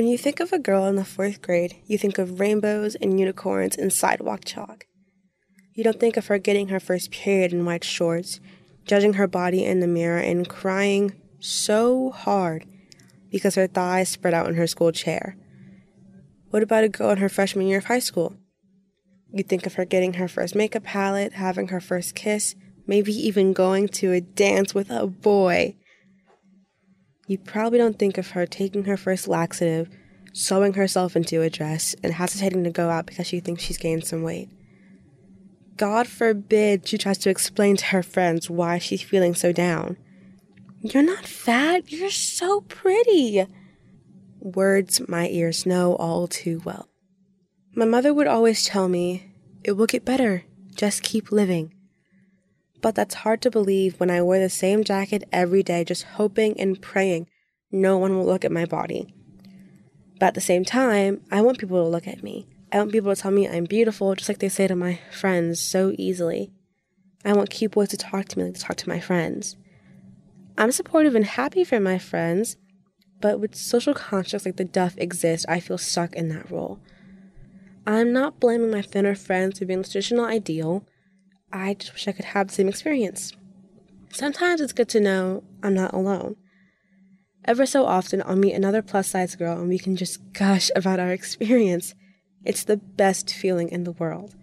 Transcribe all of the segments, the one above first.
When you think of a girl in the fourth grade, you think of rainbows and unicorns and sidewalk chalk. You don't think of her getting her first period in white shorts, judging her body in the mirror, and crying so hard because her thighs spread out in her school chair. What about a girl in her freshman year of high school? You think of her getting her first makeup palette, having her first kiss, maybe even going to a dance with a boy. You probably don't think of her taking her first laxative, sewing herself into a dress, and hesitating to go out because she thinks she's gained some weight. God forbid she tries to explain to her friends why she's feeling so down. You're not fat, you're so pretty. Words my ears know all too well. My mother would always tell me, It will get better, just keep living. But that's hard to believe when I wear the same jacket every day, just hoping and praying no one will look at my body. But at the same time, I want people to look at me. I want people to tell me I'm beautiful, just like they say to my friends so easily. I want cute boys to talk to me like they talk to my friends. I'm supportive and happy for my friends, but with social constructs like the Duff exist, I feel stuck in that role. I'm not blaming my thinner friends for being the traditional ideal. I just wish I could have the same experience. Sometimes it's good to know I'm not alone. Ever so often, I'll meet another plus size girl and we can just gush about our experience. It's the best feeling in the world.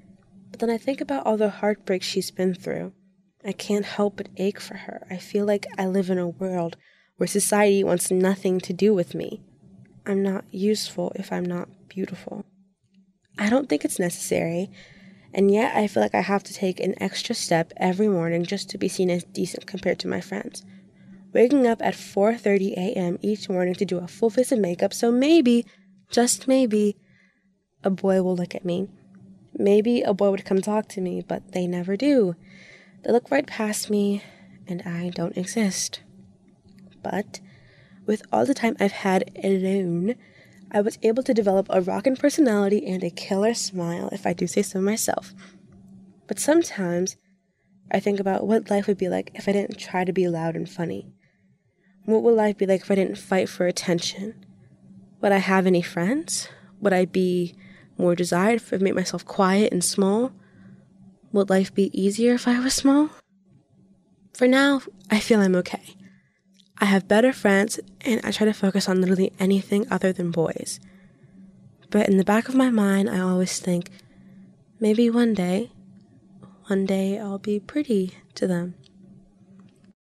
But then I think about all the heartbreaks she's been through. I can't help but ache for her. I feel like I live in a world where society wants nothing to do with me. I'm not useful if I'm not beautiful. I don't think it's necessary, and yet I feel like I have to take an extra step every morning just to be seen as decent compared to my friends. Waking up at 4:30 a.m. each morning to do a full face of makeup, so maybe, just maybe, a boy will look at me. Maybe a boy would come talk to me, but they never do. They look right past me, and I don't exist. But with all the time I've had alone, I was able to develop a rockin' personality and a killer smile, if I do say so myself. But sometimes I think about what life would be like if I didn't try to be loud and funny. What would life be like if I didn't fight for attention? Would I have any friends? Would I be more desired if I made myself quiet and small? Would life be easier if I was small? For now, I feel I'm okay. I have better friends, and I try to focus on literally anything other than boys. But in the back of my mind, I always think maybe one day, one day I'll be pretty to them.